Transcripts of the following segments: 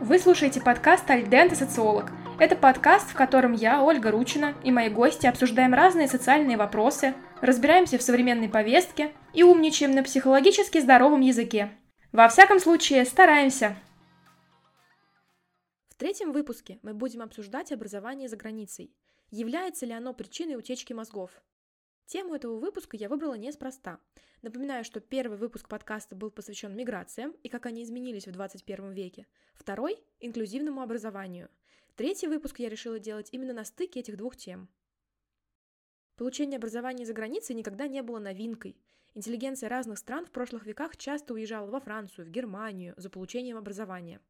Вы слушаете подкаст «Альдент и социолог». Это подкаст, в котором я, Ольга Ручина, и мои гости обсуждаем разные социальные вопросы, разбираемся в современной повестке и умничаем на психологически здоровом языке. Во всяком случае, стараемся. В третьем выпуске мы будем обсуждать образование за границей. Является ли оно причиной утечки мозгов? Тему этого выпуска я выбрала неспроста. Напоминаю, что первый выпуск подкаста был посвящен миграциям и как они изменились в 21 веке. Второй – инклюзивному образованию. Третий выпуск я решила делать именно на стыке этих двух тем. Получение образования за границей никогда не было новинкой. Интеллигенция разных стран в прошлых веках часто уезжала во Францию, в Германию за получением образования.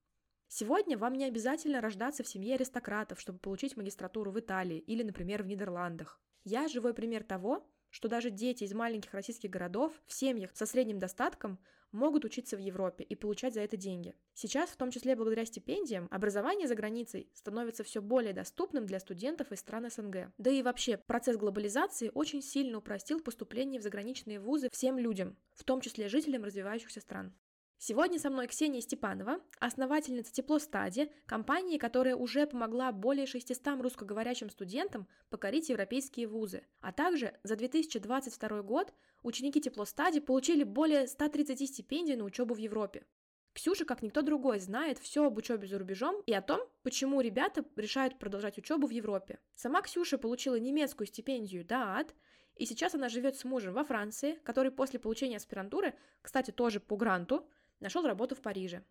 Сегодня вам не обязательно рождаться в семье аристократов, чтобы получить магистратуру в Италии или, например, в Нидерландах. Я живой пример того, что даже дети из маленьких российских городов в семьях со средним достатком могут учиться в Европе и получать за это деньги. Сейчас, в том числе благодаря стипендиям, образование за границей становится все более доступным для студентов из стран СНГ. Да и вообще, процесс глобализации очень сильно упростил поступление в заграничные вузы всем людям, в том числе жителям развивающихся стран. Сегодня со мной Ксения Степанова, основательница Теплостади, компании, которая уже помогла более 600 русскоговорящим студентам покорить европейские вузы. А также за 2022 год ученики Теплостади получили более 130 стипендий на учебу в Европе. Ксюша, как никто другой, знает все об учебе за рубежом и о том, почему ребята решают продолжать учебу в Европе. Сама Ксюша получила немецкую стипендию ДААТ, и сейчас она живет с мужем во Франции, который после получения аспирантуры, кстати, тоже по гранту, нашел работу в Париже.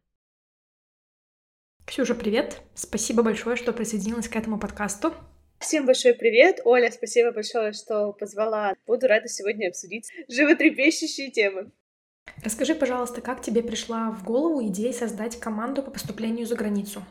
Ксюша, привет! Спасибо большое, что присоединилась к этому подкасту. Всем большой привет! Оля, спасибо большое, что позвала. Буду рада сегодня обсудить животрепещущие темы. Расскажи, пожалуйста, как тебе пришла в голову идея создать команду по поступлению за границу?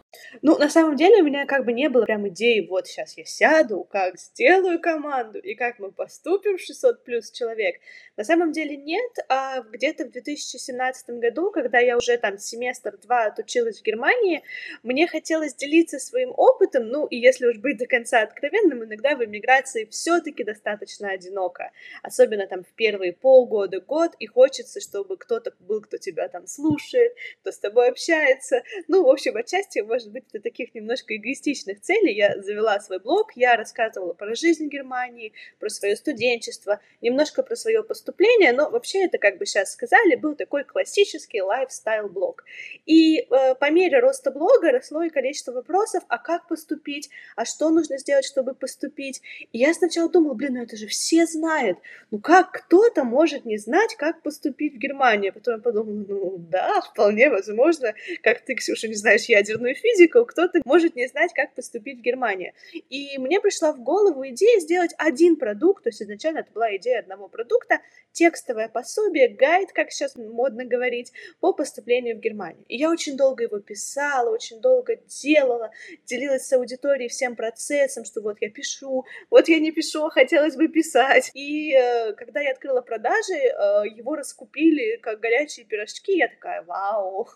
Ну, на самом деле, у меня как бы не было прям идеи, вот сейчас я сяду, как сделаю команду и как мы поступим 600 плюс человек. На самом деле нет, а где-то в 2017 году, когда я уже там семестр-два отучилась в Германии, мне хотелось делиться своим опытом, ну, и если уж быть до конца откровенным, иногда в эмиграции все таки достаточно одиноко, особенно там в первые полгода, год, и хочется, чтобы кто-то был, кто тебя там слушает, кто с тобой общается. Ну, в общем, отчасти, может быть, для таких немножко эгоистичных целей я завела свой блог, я рассказывала про жизнь Германии, про свое студенчество, немножко про свое поступление, но вообще это, как бы сейчас сказали, был такой классический лайфстайл-блог. И э, по мере роста блога росло и количество вопросов, а как поступить, а что нужно сделать, чтобы поступить. И я сначала думала, блин, ну это же все знают. Ну как кто-то может не знать, как поступить в Германию? Потом я подумала, ну да, вполне возможно, как ты, Ксюша, не знаешь ядерную физику, кто-то может не знать, как поступить в Германию. И мне пришла в голову идея сделать один продукт, то есть изначально это была идея одного продукта, текстовое пособие, гайд, как сейчас модно говорить, по поступлению в Германию. И я очень долго его писала, очень долго делала, делилась с аудиторией всем процессом, что вот я пишу, вот я не пишу, а хотелось бы писать. И э, когда я открыла продажи, э, его раскупили как горячие пирожки, я такая, вау,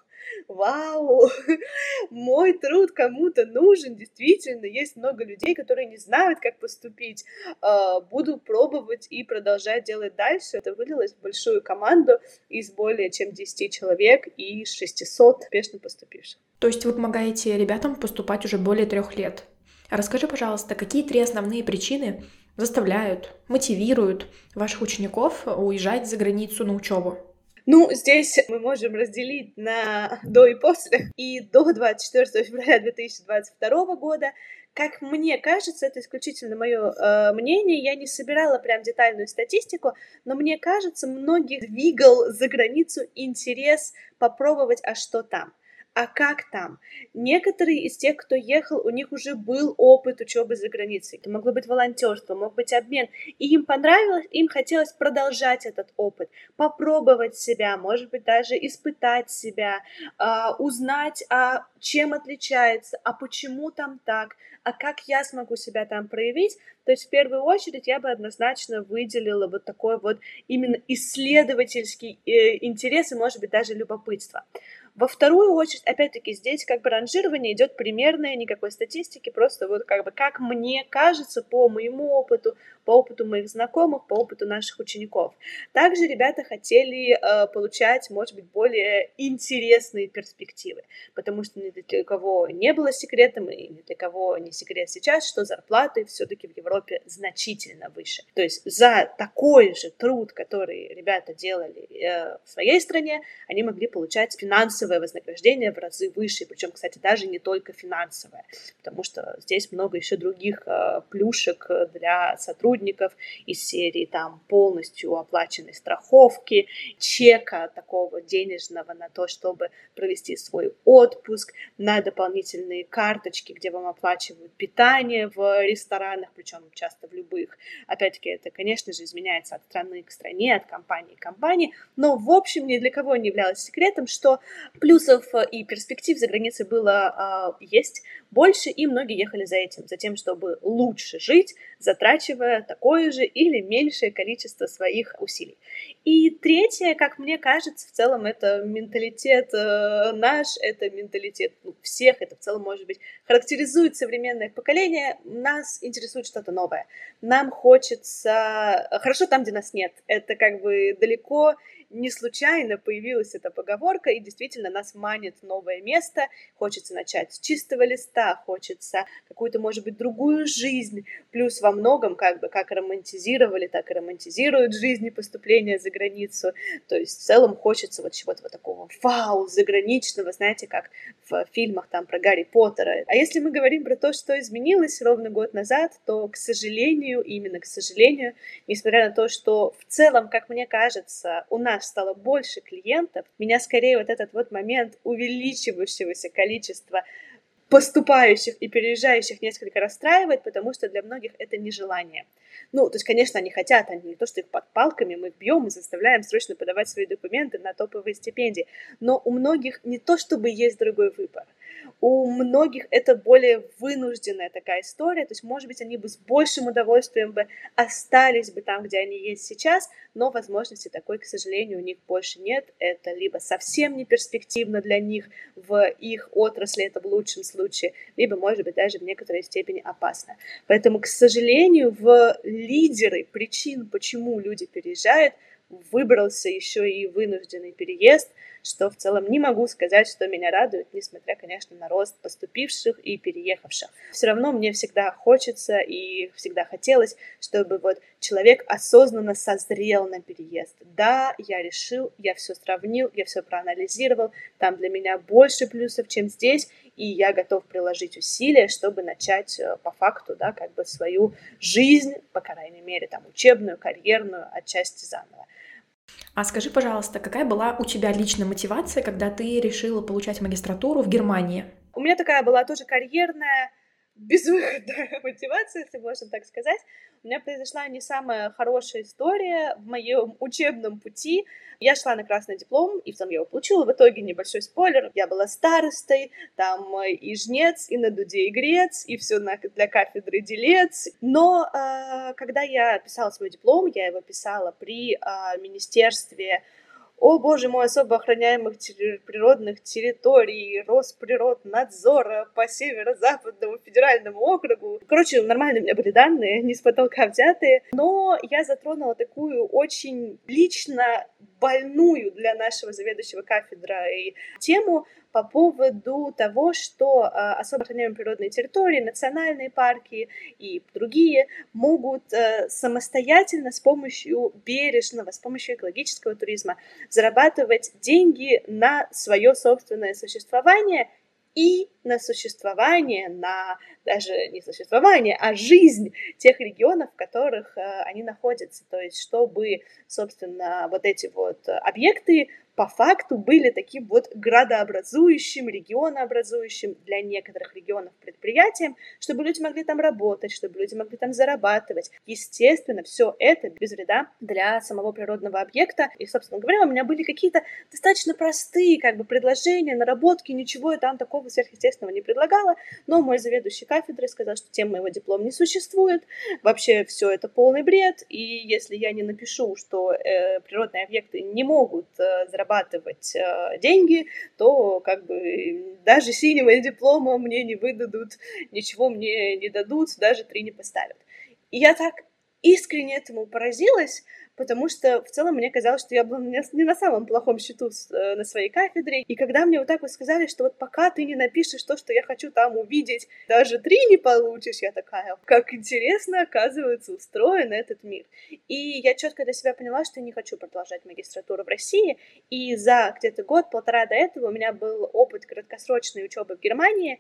вау, мой труд кому-то нужен, действительно, есть много людей, которые не знают, как поступить, а, буду пробовать и продолжать делать дальше. Это вылилось в большую команду из более чем 10 человек и 600 успешно поступивших. То есть вы помогаете ребятам поступать уже более трех лет. Расскажи, пожалуйста, какие три основные причины заставляют, мотивируют ваших учеников уезжать за границу на учебу? Ну, здесь мы можем разделить на до и после. И до 24 февраля 2022 года как мне кажется, это исключительно мое э, мнение, я не собирала прям детальную статистику, но мне кажется, многих двигал за границу интерес попробовать, а что там а как там? Некоторые из тех, кто ехал, у них уже был опыт учебы за границей. Это могло быть волонтерство, мог быть обмен. И им понравилось, им хотелось продолжать этот опыт, попробовать себя, может быть, даже испытать себя, э, узнать, а чем отличается, а почему там так, а как я смогу себя там проявить. То есть в первую очередь я бы однозначно выделила вот такой вот именно исследовательский э, интерес и, может быть, даже любопытство. Во вторую очередь, опять-таки, здесь как бы ранжирование идет примерное, никакой статистики, просто вот как бы как мне кажется по моему опыту, по опыту моих знакомых, по опыту наших учеников. Также ребята хотели э, получать, может быть, более интересные перспективы, потому что ни для кого не было секретом, и ни для кого не секрет сейчас, что зарплаты все-таки в Европе значительно выше. То есть за такой же труд, который ребята делали э, в своей стране, они могли получать финансовое вознаграждение в разы выше, причем, кстати, даже не только финансовое, потому что здесь много еще других э, плюшек для сотрудников из серии там полностью оплаченной страховки, чека такого денежного на то, чтобы провести свой отпуск, на дополнительные карточки, где вам оплачивают питание в ресторанах, причем часто в любых. Опять-таки, это, конечно же, изменяется от страны к стране, от компании к компании, но, в общем, ни для кого не являлось секретом, что плюсов и перспектив за границей было э, есть больше, и многие ехали за этим, за тем, чтобы лучше жить, затрачивая такое же или меньшее количество своих усилий. И третье, как мне кажется, в целом это менталитет э, наш, это менталитет ну, всех, это в целом, может быть, характеризует современное поколение. Нас интересует что-то новое. Нам хочется... Хорошо там, где нас нет. Это как бы далеко не случайно появилась эта поговорка, и действительно нас манит новое место, хочется начать с чистого листа, хочется какую-то, может быть, другую жизнь, плюс во многом, как бы, как романтизировали, так и романтизируют жизни поступления за границу, то есть в целом хочется вот чего-то вот такого вау, заграничного, знаете, как в фильмах там про Гарри Поттера. А если мы говорим про то, что изменилось ровно год назад, то, к сожалению, именно к сожалению, несмотря на то, что в целом, как мне кажется, у нас стало больше клиентов, меня скорее вот этот вот момент увеличивающегося количества поступающих и переезжающих несколько расстраивает, потому что для многих это нежелание. Ну, то есть, конечно, они хотят, они не то, что их под палками мы бьем и заставляем срочно подавать свои документы на топовые стипендии, но у многих не то, чтобы есть другой выбор. У многих это более вынужденная такая история, то есть, может быть, они бы с большим удовольствием бы остались бы там, где они есть сейчас, но возможности такой, к сожалению, у них больше нет. Это либо совсем не перспективно для них в их отрасли, это в лучшем случае, либо, может быть, даже в некоторой степени опасно. Поэтому, к сожалению, в лидеры причин, почему люди переезжают, выбрался еще и вынужденный переезд, что в целом не могу сказать, что меня радует, несмотря, конечно, на рост поступивших и переехавших. Все равно мне всегда хочется и всегда хотелось, чтобы вот человек осознанно созрел на переезд. Да, я решил, я все сравнил, я все проанализировал, там для меня больше плюсов, чем здесь, и я готов приложить усилия, чтобы начать э, по факту, да, как бы свою жизнь, по крайней мере, там, учебную, карьерную, отчасти заново. А скажи, пожалуйста, какая была у тебя личная мотивация, когда ты решила получать магистратуру в Германии? У меня такая была тоже карьерная, безвыходная мотивация, если можно так сказать. У меня произошла не самая хорошая история в моем учебном пути. Я шла на красный диплом, и целом я его получила. В итоге небольшой спойлер. Я была старостой, там и жнец, и на дуде и грец, и все для кафедры делец. Но э, когда я писала свой диплом, я его писала при э, Министерстве о боже мой, особо охраняемых природных территорий, Росприроднадзора по северо-западному федеральному округу. Короче, нормальные у меня были данные, не с потолка взятые, но я затронула такую очень лично больную для нашего заведующего кафедрой тему, по поводу того, что а, особо охраняемые природные территории, национальные парки и другие могут а, самостоятельно с помощью бережного, с помощью экологического туризма зарабатывать деньги на свое собственное существование и на существование, на даже не существование, а жизнь тех регионов, в которых э, они находятся. То есть, чтобы, собственно, вот эти вот объекты по факту были таким вот градообразующим, регионообразующим для некоторых регионов предприятием, чтобы люди могли там работать, чтобы люди могли там зарабатывать. Естественно, все это без вреда для самого природного объекта. И, собственно говоря, у меня были какие-то достаточно простые как бы предложения, наработки, ничего я там такого сверхъестественного не предлагала, но мой заведующий кафедрой сказал, что тем моего диплома не существует, вообще все это полный бред, и если я не напишу, что э, природные объекты не могут э, зарабатывать зарабатывать э, деньги, то как бы даже синего диплома мне не выдадут, ничего мне не дадут, даже три не поставят. И я так искренне этому поразилась, потому что в целом мне казалось, что я была не на самом плохом счету э, на своей кафедре. И когда мне вот так вот сказали, что вот пока ты не напишешь то, что я хочу там увидеть, даже три не получишь, я такая, как интересно, оказывается, устроен этот мир. И я четко для себя поняла, что я не хочу продолжать магистратуру в России. И за где-то год-полтора до этого у меня был опыт краткосрочной учебы в Германии.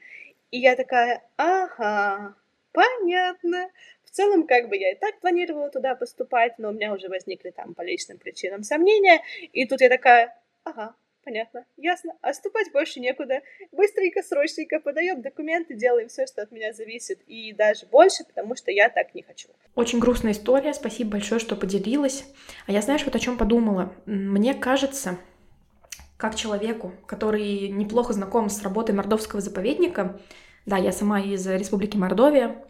И я такая, ага, понятно. В целом, как бы я и так планировала туда поступать, но у меня уже возникли там по личным причинам сомнения. И тут я такая, ага, понятно, ясно, а больше некуда. Быстренько, срочненько подаем документы, делаем все, что от меня зависит, и даже больше, потому что я так не хочу. Очень грустная история, спасибо большое, что поделилась. А я знаешь, вот о чем подумала. Мне кажется, как человеку, который неплохо знаком с работой Мордовского заповедника, да, я сама из Республики Мордовия,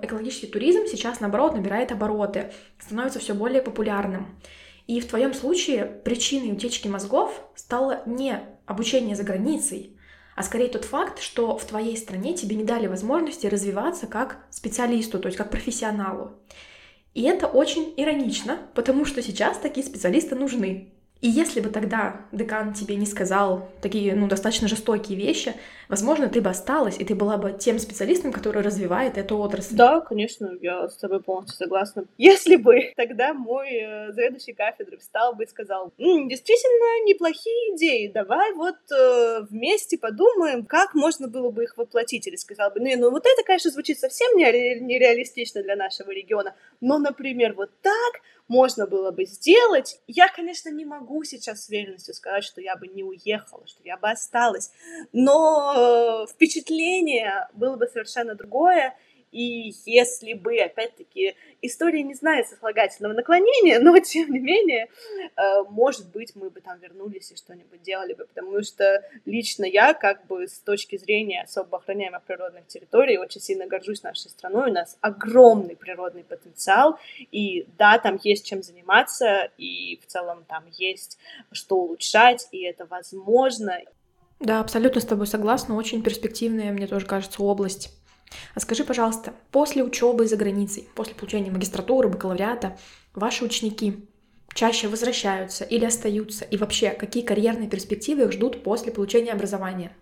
Экологический туризм сейчас, наоборот, набирает обороты, становится все более популярным. И в твоем случае причиной утечки мозгов стало не обучение за границей, а скорее тот факт, что в твоей стране тебе не дали возможности развиваться как специалисту, то есть как профессионалу. И это очень иронично, потому что сейчас такие специалисты нужны. И если бы тогда декан тебе не сказал такие, ну, достаточно жестокие вещи, возможно, ты бы осталась, и ты была бы тем специалистом, который развивает эту отрасль. Да, конечно, я с тобой полностью согласна. Если бы тогда мой э, заведующий кафедры встал бы и сказал, М, действительно неплохие идеи, давай вот э, вместе подумаем, как можно было бы их воплотить. Или сказал бы, ну, вот это, конечно, звучит совсем нере- нереалистично для нашего региона, но, например, вот так можно было бы сделать. Я, конечно, не могу сейчас с уверенностью сказать, что я бы не уехала, что я бы осталась, но э, впечатление было бы совершенно другое, и если бы, опять-таки, история не знает сослагательного наклонения, но, тем не менее, э, может быть, мы бы там вернулись и что-нибудь делали бы, потому что лично я, как бы, с точки зрения особо охраняемых природных территорий, очень сильно горжусь нашей страной, у нас огромный природный потенциал, и да, там есть чем заниматься, и в целом там есть что улучшать, и это возможно. Да, абсолютно с тобой согласна, очень перспективная, мне тоже кажется, область. А скажи, пожалуйста, после учебы за границей, после получения магистратуры, бакалавриата, ваши ученики чаще возвращаются или остаются? И вообще, какие карьерные перспективы их ждут после получения образования?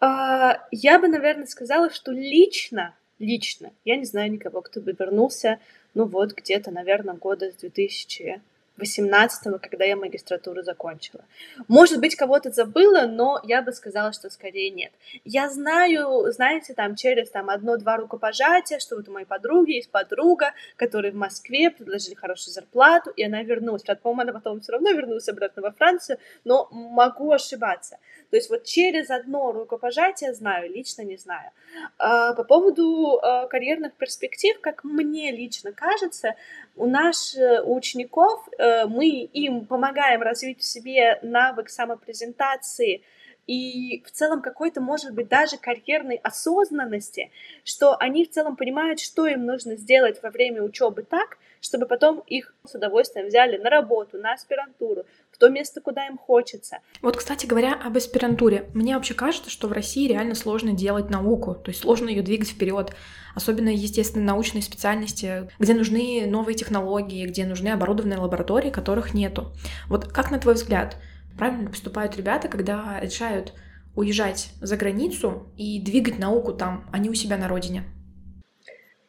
А, я бы, наверное, сказала, что лично, лично, я не знаю никого, кто бы вернулся, ну вот, где-то, наверное, года с 2000 18 когда я магистратуру закончила. Может быть, кого-то забыла, но я бы сказала, что скорее нет. Я знаю, знаете, там через там одно-два рукопожатия, что вот у моей подруги есть подруга, которая в Москве предложили хорошую зарплату, и она вернулась. По-моему, она потом все равно вернулась обратно во Францию, но могу ошибаться. То есть вот через одно рукопожатие знаю, лично не знаю. А, по поводу а, карьерных перспектив, как мне лично кажется, у нас, э, учеников, э, мы им помогаем развить в себе навык самопрезентации, и в целом какой-то, может быть, даже карьерной осознанности, что они в целом понимают, что им нужно сделать во время учебы так, чтобы потом их с удовольствием взяли на работу, на аспирантуру, то место, куда им хочется. Вот, кстати говоря, об аспирантуре. Мне вообще кажется, что в России реально сложно делать науку, то есть сложно ее двигать вперед, особенно, естественно, научные специальности, где нужны новые технологии, где нужны оборудованные лаборатории, которых нету. Вот как на твой взгляд, правильно поступают ребята, когда решают уезжать за границу и двигать науку там, а не у себя на родине?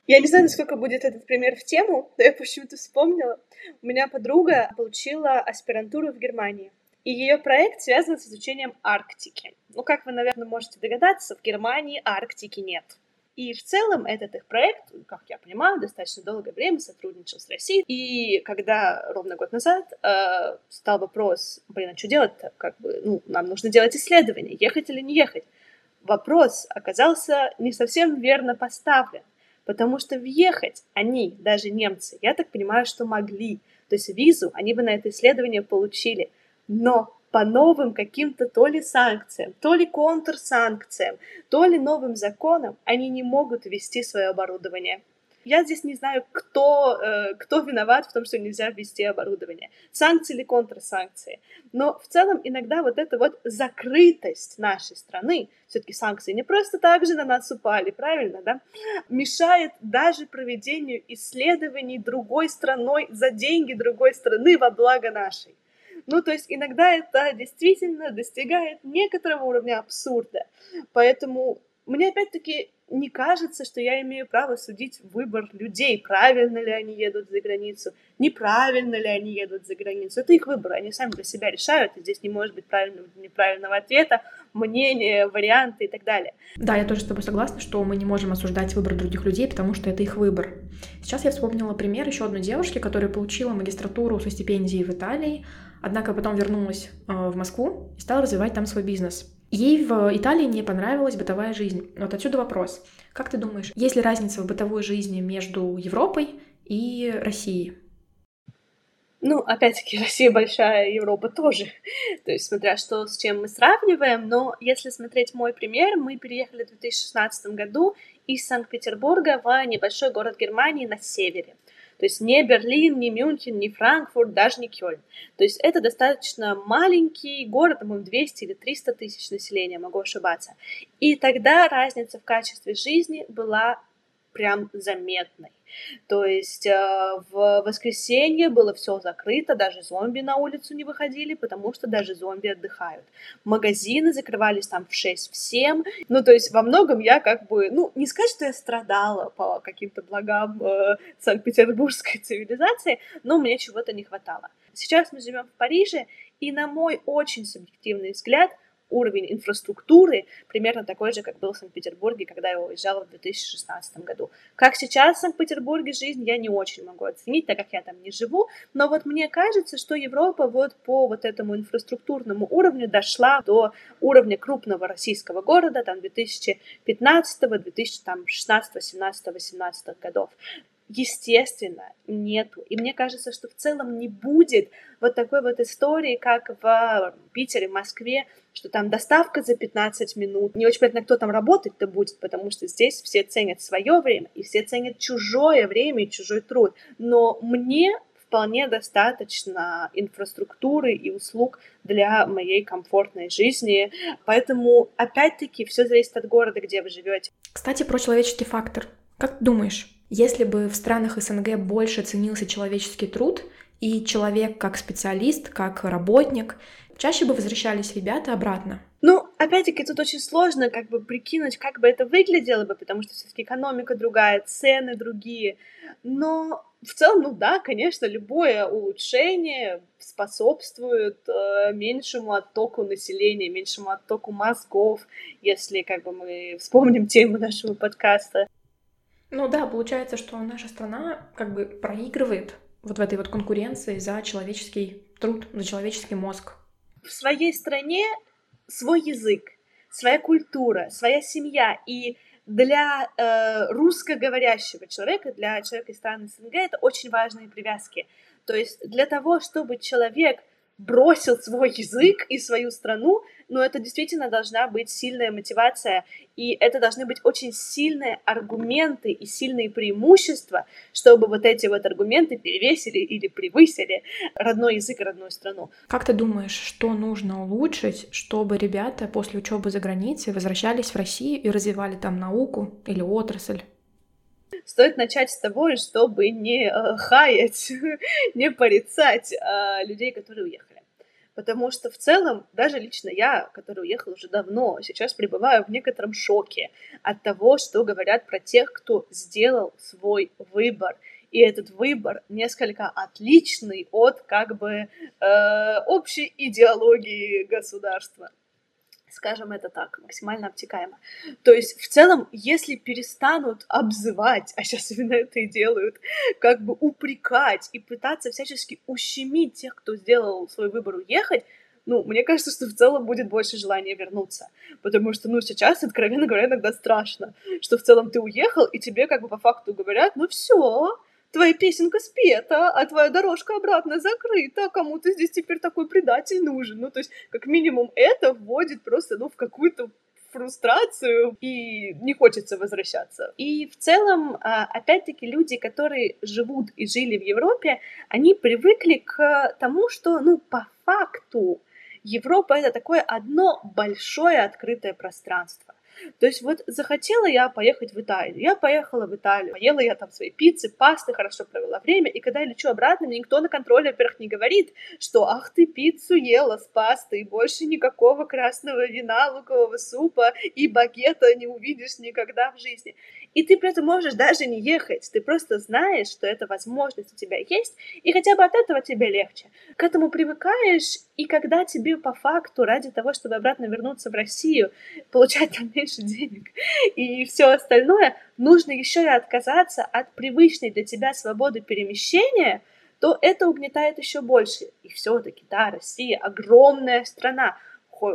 Я не знаю, насколько будет этот пример в тему, но я почему-то вспомнила. У меня подруга получила аспирантуру в Германии. И ее проект связан с изучением Арктики. Ну, как вы, наверное, можете догадаться, в Германии Арктики нет. И в целом этот их проект, как я понимаю, достаточно долгое время сотрудничал с Россией. И когда ровно год назад э, стал вопрос, блин, а что делать-то? Как бы, ну, нам нужно делать исследования, ехать или не ехать. Вопрос оказался не совсем верно поставлен, потому что въехать они, даже немцы, я так понимаю, что могли. То есть визу они бы на это исследование получили. Но по новым каким-то то ли санкциям, то ли контрсанкциям, то ли новым законам они не могут ввести свое оборудование. Я здесь не знаю, кто, э, кто виноват в том, что нельзя ввести оборудование. Санкции или контрсанкции. Но в целом иногда вот эта вот закрытость нашей страны, все-таки санкции не просто так же на нас упали, правильно, да, мешает даже проведению исследований другой страной за деньги другой страны во благо нашей. Ну, то есть иногда это действительно достигает некоторого уровня абсурда. Поэтому мне опять-таки не кажется, что я имею право судить выбор людей, правильно ли они едут за границу, неправильно ли они едут за границу. Это их выбор, они сами для себя решают, и здесь не может быть правильного неправильного ответа, мнения, варианты и так далее. Да, я тоже с тобой согласна, что мы не можем осуждать выбор других людей, потому что это их выбор. Сейчас я вспомнила пример еще одной девушки, которая получила магистратуру со стипендией в Италии, однако потом вернулась э, в Москву и стала развивать там свой бизнес. Ей в Италии не понравилась бытовая жизнь. Вот отсюда вопрос. Как ты думаешь, есть ли разница в бытовой жизни между Европой и Россией? Ну, опять-таки, Россия большая, Европа тоже. То есть, смотря что, с чем мы сравниваем. Но если смотреть мой пример, мы переехали в 2016 году из Санкт-Петербурга в небольшой город Германии на севере. То есть не Берлин, не Мюнхен, не Франкфурт, даже не Кёльн. То есть это достаточно маленький город, по-моему, 200 или 300 тысяч населения, могу ошибаться. И тогда разница в качестве жизни была прям заметной. То есть э, в воскресенье было все закрыто, даже зомби на улицу не выходили, потому что даже зомби отдыхают. Магазины закрывались там в 6 в 7. Ну, то есть во многом я как бы, ну, не сказать, что я страдала по каким-то благам э, Санкт-Петербургской цивилизации, но мне чего-то не хватало. Сейчас мы живем в Париже, и на мой очень субъективный взгляд, уровень инфраструктуры примерно такой же, как был в Санкт-Петербурге, когда я уезжала в 2016 году. Как сейчас в Санкт-Петербурге жизнь, я не очень могу оценить, так как я там не живу, но вот мне кажется, что Европа вот по вот этому инфраструктурному уровню дошла до уровня крупного российского города, там 2015, 2016, 17, 18 годов естественно, нету. И мне кажется, что в целом не будет вот такой вот истории, как в Питере, Москве, что там доставка за 15 минут. Не очень понятно, кто там работать-то будет, потому что здесь все ценят свое время, и все ценят чужое время и чужой труд. Но мне вполне достаточно инфраструктуры и услуг для моей комфортной жизни. Поэтому, опять-таки, все зависит от города, где вы живете. Кстати, про человеческий фактор. Как думаешь, если бы в странах СНГ больше ценился человеческий труд, и человек как специалист, как работник, чаще бы возвращались ребята обратно. Ну, опять-таки, тут очень сложно как бы прикинуть, как бы это выглядело бы, потому что все-таки экономика другая, цены другие. Но в целом, ну да, конечно, любое улучшение способствует э, меньшему оттоку населения, меньшему оттоку мозгов, если как бы мы вспомним тему нашего подкаста. Ну да, получается, что наша страна как бы проигрывает вот в этой вот конкуренции за человеческий труд, за человеческий мозг в своей стране свой язык, своя культура, своя семья. И для э, русскоговорящего человека, для человека из страны СНГ, это очень важные привязки. То есть для того, чтобы человек бросил свой язык и свою страну, но это действительно должна быть сильная мотивация, и это должны быть очень сильные аргументы и сильные преимущества, чтобы вот эти вот аргументы перевесили или превысили родной язык и родную страну. Как ты думаешь, что нужно улучшить, чтобы ребята после учебы за границей возвращались в Россию и развивали там науку или отрасль? Стоит начать с того, чтобы не э, хаять, не порицать э, людей, которые уехали. Потому что в целом, даже лично я, который уехал уже давно, сейчас пребываю в некотором шоке от того, что говорят про тех, кто сделал свой выбор. И этот выбор несколько отличный от как бы э, общей идеологии государства скажем это так, максимально обтекаемо. То есть, в целом, если перестанут обзывать, а сейчас именно это и делают, как бы упрекать и пытаться всячески ущемить тех, кто сделал свой выбор уехать, ну, мне кажется, что в целом будет больше желания вернуться. Потому что, ну, сейчас, откровенно говоря, иногда страшно, что в целом ты уехал, и тебе как бы по факту говорят, ну все, твоя песенка спета, а твоя дорожка обратно закрыта, кому ты здесь теперь такой предатель нужен? Ну, то есть, как минимум, это вводит просто, ну, в какую-то фрустрацию, и не хочется возвращаться. И в целом, а, опять-таки, люди, которые живут и жили в Европе, они привыкли к тому, что, ну, по факту, Европа — это такое одно большое открытое пространство. То есть вот захотела я поехать в Италию, я поехала в Италию, поела я там свои пиццы, пасты, хорошо провела время, и когда я лечу обратно, мне никто на контроле, во-первых, не говорит, что ах ты пиццу ела с пастой, и больше никакого красного вина, лукового супа и багета не увидишь никогда в жизни. И ты при этом можешь даже не ехать, ты просто знаешь, что эта возможность у тебя есть, и хотя бы от этого тебе легче. К этому привыкаешь, и когда тебе по факту ради того, чтобы обратно вернуться в Россию, получать там меньше денег и все остальное, нужно еще и отказаться от привычной для тебя свободы перемещения, то это угнетает еще больше. И все-таки, да, Россия огромная страна.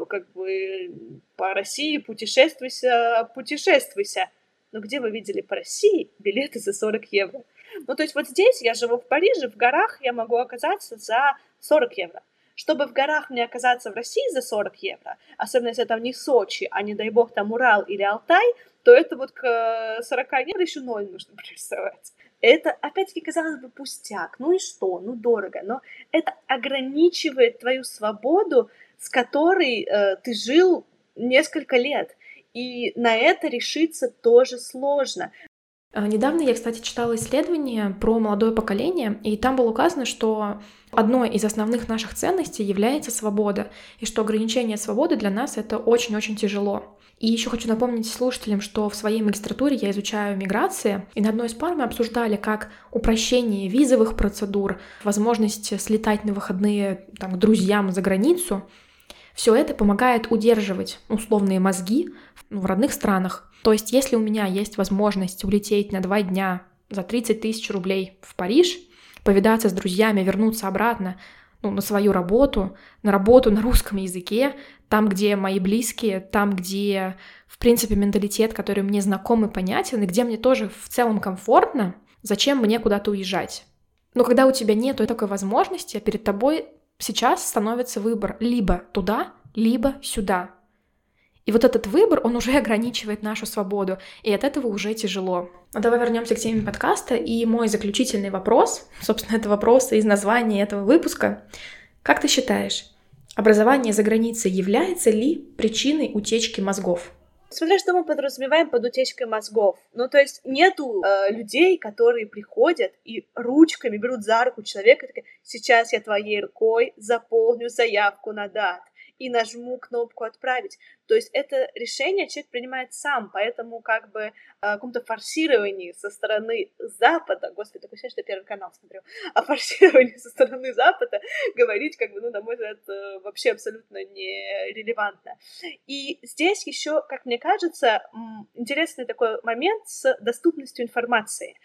Как бы по России путешествуйся, путешествуйся. Но где вы видели по России билеты за 40 евро? Ну, то есть вот здесь я живу в Париже, в горах я могу оказаться за 40 евро. Чтобы в горах мне оказаться в России за 40 евро, особенно если там не Сочи, а не дай бог там Урал или Алтай, то это вот к 40 евро еще ноль нужно пририсовать. Это, опять-таки, казалось бы, пустяк. Ну и что? Ну, дорого. Но это ограничивает твою свободу, с которой э, ты жил несколько лет. И на это решиться тоже сложно. А, недавно я, кстати, читала исследование про молодое поколение, и там было указано, что одной из основных наших ценностей является свобода, и что ограничение свободы для нас это очень-очень тяжело. И еще хочу напомнить слушателям, что в своей магистратуре я изучаю миграции, и на одной из пар мы обсуждали как упрощение визовых процедур, возможность слетать на выходные там, к друзьям за границу. Все это помогает удерживать условные мозги в родных странах, то есть, если у меня есть возможность улететь на два дня за 30 тысяч рублей в Париж, повидаться с друзьями, вернуться обратно ну, на свою работу, на работу на русском языке, там, где мои близкие, там, где, в принципе, менталитет, который мне знаком и понятен, и где мне тоже в целом комфортно, зачем мне куда-то уезжать? Но когда у тебя нет такой возможности, перед тобой сейчас становится выбор либо туда, либо сюда. И вот этот выбор, он уже ограничивает нашу свободу, и от этого уже тяжело. Но давай вернемся к теме подкаста, и мой заключительный вопрос, собственно, это вопрос из названия этого выпуска. Как ты считаешь, образование за границей является ли причиной утечки мозгов? Смотря что мы подразумеваем под утечкой мозгов. Ну, то есть нету э, людей, которые приходят и ручками берут за руку человека и такие, сейчас я твоей рукой заполню заявку на дат и нажму кнопку «Отправить». То есть это решение человек принимает сам, поэтому как бы о каком-то форсировании со стороны Запада, господи, такое ощущение, что я Первый канал смотрю, о форсировании со стороны Запада говорить, как бы, ну, на мой взгляд, э, вообще абсолютно нерелевантно. И здесь еще, как мне кажется, интересный такой момент с доступностью информации.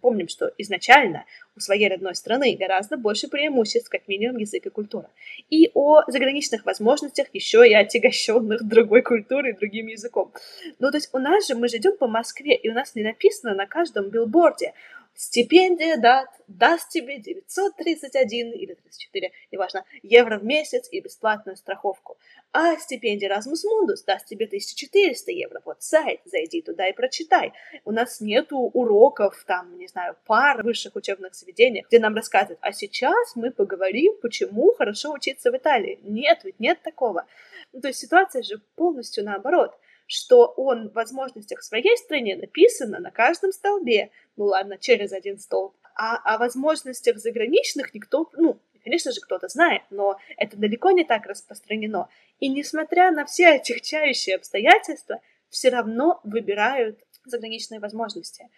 Помним, что изначально у своей родной страны гораздо больше преимуществ, как минимум язык и культура. И о заграничных возможностях еще и отягощенных другой культурой другим языком. Ну, то есть у нас же, мы же идем по Москве, и у нас не написано на каждом билборде Стипендия дат даст тебе 931 или 34, неважно, евро в месяц и бесплатную страховку. А стипендия Erasmus Mundus даст тебе 1400 евро. Вот сайт, зайди туда и прочитай. У нас нету уроков, там, не знаю, пар в высших учебных заведениях, где нам рассказывают, а сейчас мы поговорим, почему хорошо учиться в Италии. Нет, ведь нет такого. Ну, то есть ситуация же полностью наоборот – что он в возможностях своей стране написано на каждом столбе, ну ладно, через один столб, а о возможностях заграничных никто, ну, конечно же, кто-то знает, но это далеко не так распространено. И несмотря на все отягчающие обстоятельства, все равно выбирают заграничные возможности.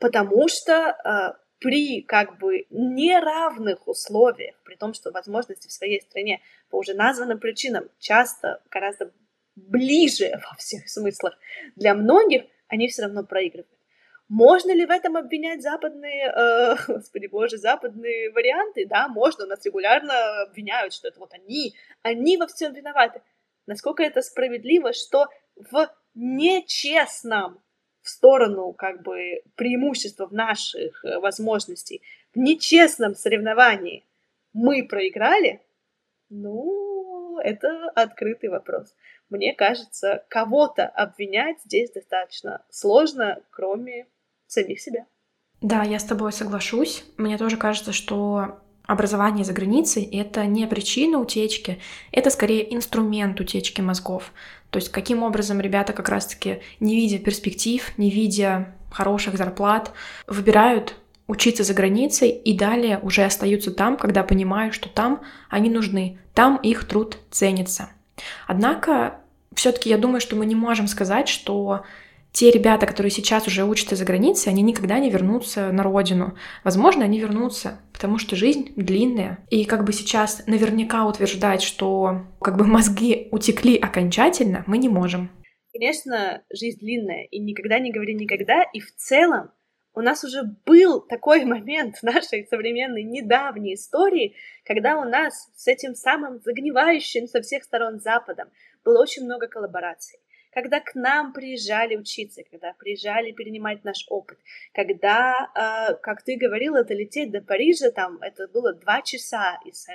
Потому что э, при как бы неравных условиях, при том, что возможности в своей стране по уже названным причинам часто гораздо ближе во всех смыслах для многих, они все равно проигрывают. Можно ли в этом обвинять западные, э, господи боже, западные варианты? Да, можно, нас регулярно обвиняют, что это вот они, они во всем виноваты. Насколько это справедливо, что в нечестном в сторону как бы преимущества в наших э, возможностей, в нечестном соревновании мы проиграли, ну, это открытый вопрос. мне кажется, кого-то обвинять здесь достаточно сложно, кроме самих себя. Да, я с тобой соглашусь. Мне тоже кажется, что образование за границей — это не причина утечки, это скорее инструмент утечки мозгов. То есть каким образом ребята как раз-таки, не видя перспектив, не видя хороших зарплат, выбирают учиться за границей и далее уже остаются там, когда понимают, что там они нужны, там их труд ценится. Однако, все-таки я думаю, что мы не можем сказать, что те ребята, которые сейчас уже учатся за границей, они никогда не вернутся на родину. Возможно, они вернутся, потому что жизнь длинная. И как бы сейчас наверняка утверждать, что как бы мозги утекли окончательно, мы не можем. Конечно, жизнь длинная, и никогда не говори никогда, и в целом у нас уже был такой момент в нашей современной недавней истории, когда у нас с этим самым загнивающим со всех сторон Западом было очень много коллабораций когда к нам приезжали учиться, когда приезжали перенимать наш опыт, когда, э, как ты говорила, лететь до Парижа, там это было два часа, из,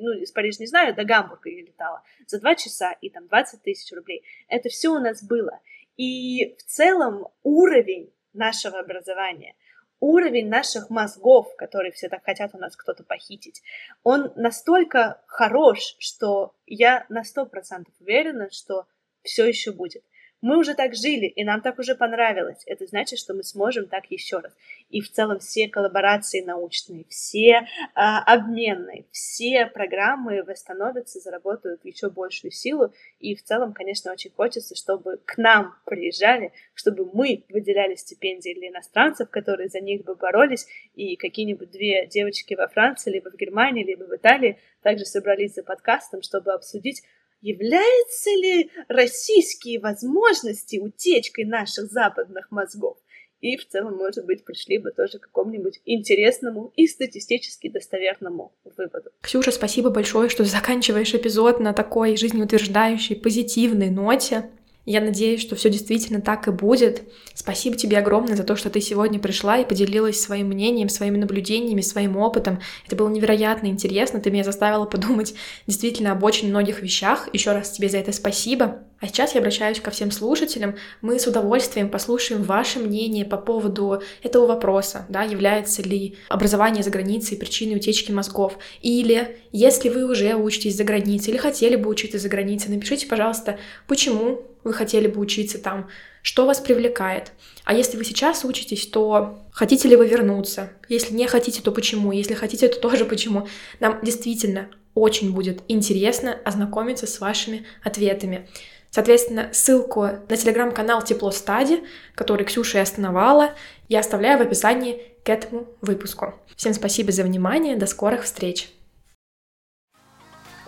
ну, из Парижа не знаю, до Гамбурга я летала, за два часа и там 20 тысяч рублей. Это все у нас было. И в целом уровень нашего образования, уровень наших мозгов, которые все так хотят у нас кто-то похитить, он настолько хорош, что я на сто процентов уверена, что все еще будет. Мы уже так жили, и нам так уже понравилось. Это значит, что мы сможем так еще раз. И в целом все коллаборации научные, все э, обменные, все программы восстановятся, заработают еще большую силу. И в целом, конечно, очень хочется, чтобы к нам приезжали, чтобы мы выделяли стипендии для иностранцев, которые за них бы боролись, и какие-нибудь две девочки во Франции, либо в Германии, либо в Италии также собрались за подкастом, чтобы обсудить Являются ли российские возможности утечкой наших западных мозгов? И в целом, может быть, пришли бы тоже к какому-нибудь интересному и статистически достоверному выводу. Ксюша, спасибо большое, что заканчиваешь эпизод на такой жизнеутверждающей, позитивной ноте. Я надеюсь, что все действительно так и будет. Спасибо тебе огромное за то, что ты сегодня пришла и поделилась своим мнением, своими наблюдениями, своим опытом. Это было невероятно интересно. Ты меня заставила подумать действительно об очень многих вещах. Еще раз тебе за это спасибо. А сейчас я обращаюсь ко всем слушателям. Мы с удовольствием послушаем ваше мнение по поводу этого вопроса, да, является ли образование за границей причиной утечки мозгов. Или если вы уже учитесь за границей или хотели бы учиться за границей, напишите, пожалуйста, почему вы хотели бы учиться там, что вас привлекает. А если вы сейчас учитесь, то хотите ли вы вернуться? Если не хотите, то почему? Если хотите, то тоже почему? Нам действительно очень будет интересно ознакомиться с вашими ответами. Соответственно, ссылку на телеграм-канал Тепло Стади, который Ксюша и основала, я оставляю в описании к этому выпуску. Всем спасибо за внимание, до скорых встреч!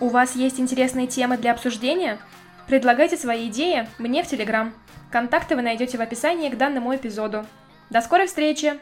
У вас есть интересные темы для обсуждения? Предлагайте свои идеи мне в Телеграм. Контакты вы найдете в описании к данному эпизоду. До скорой встречи!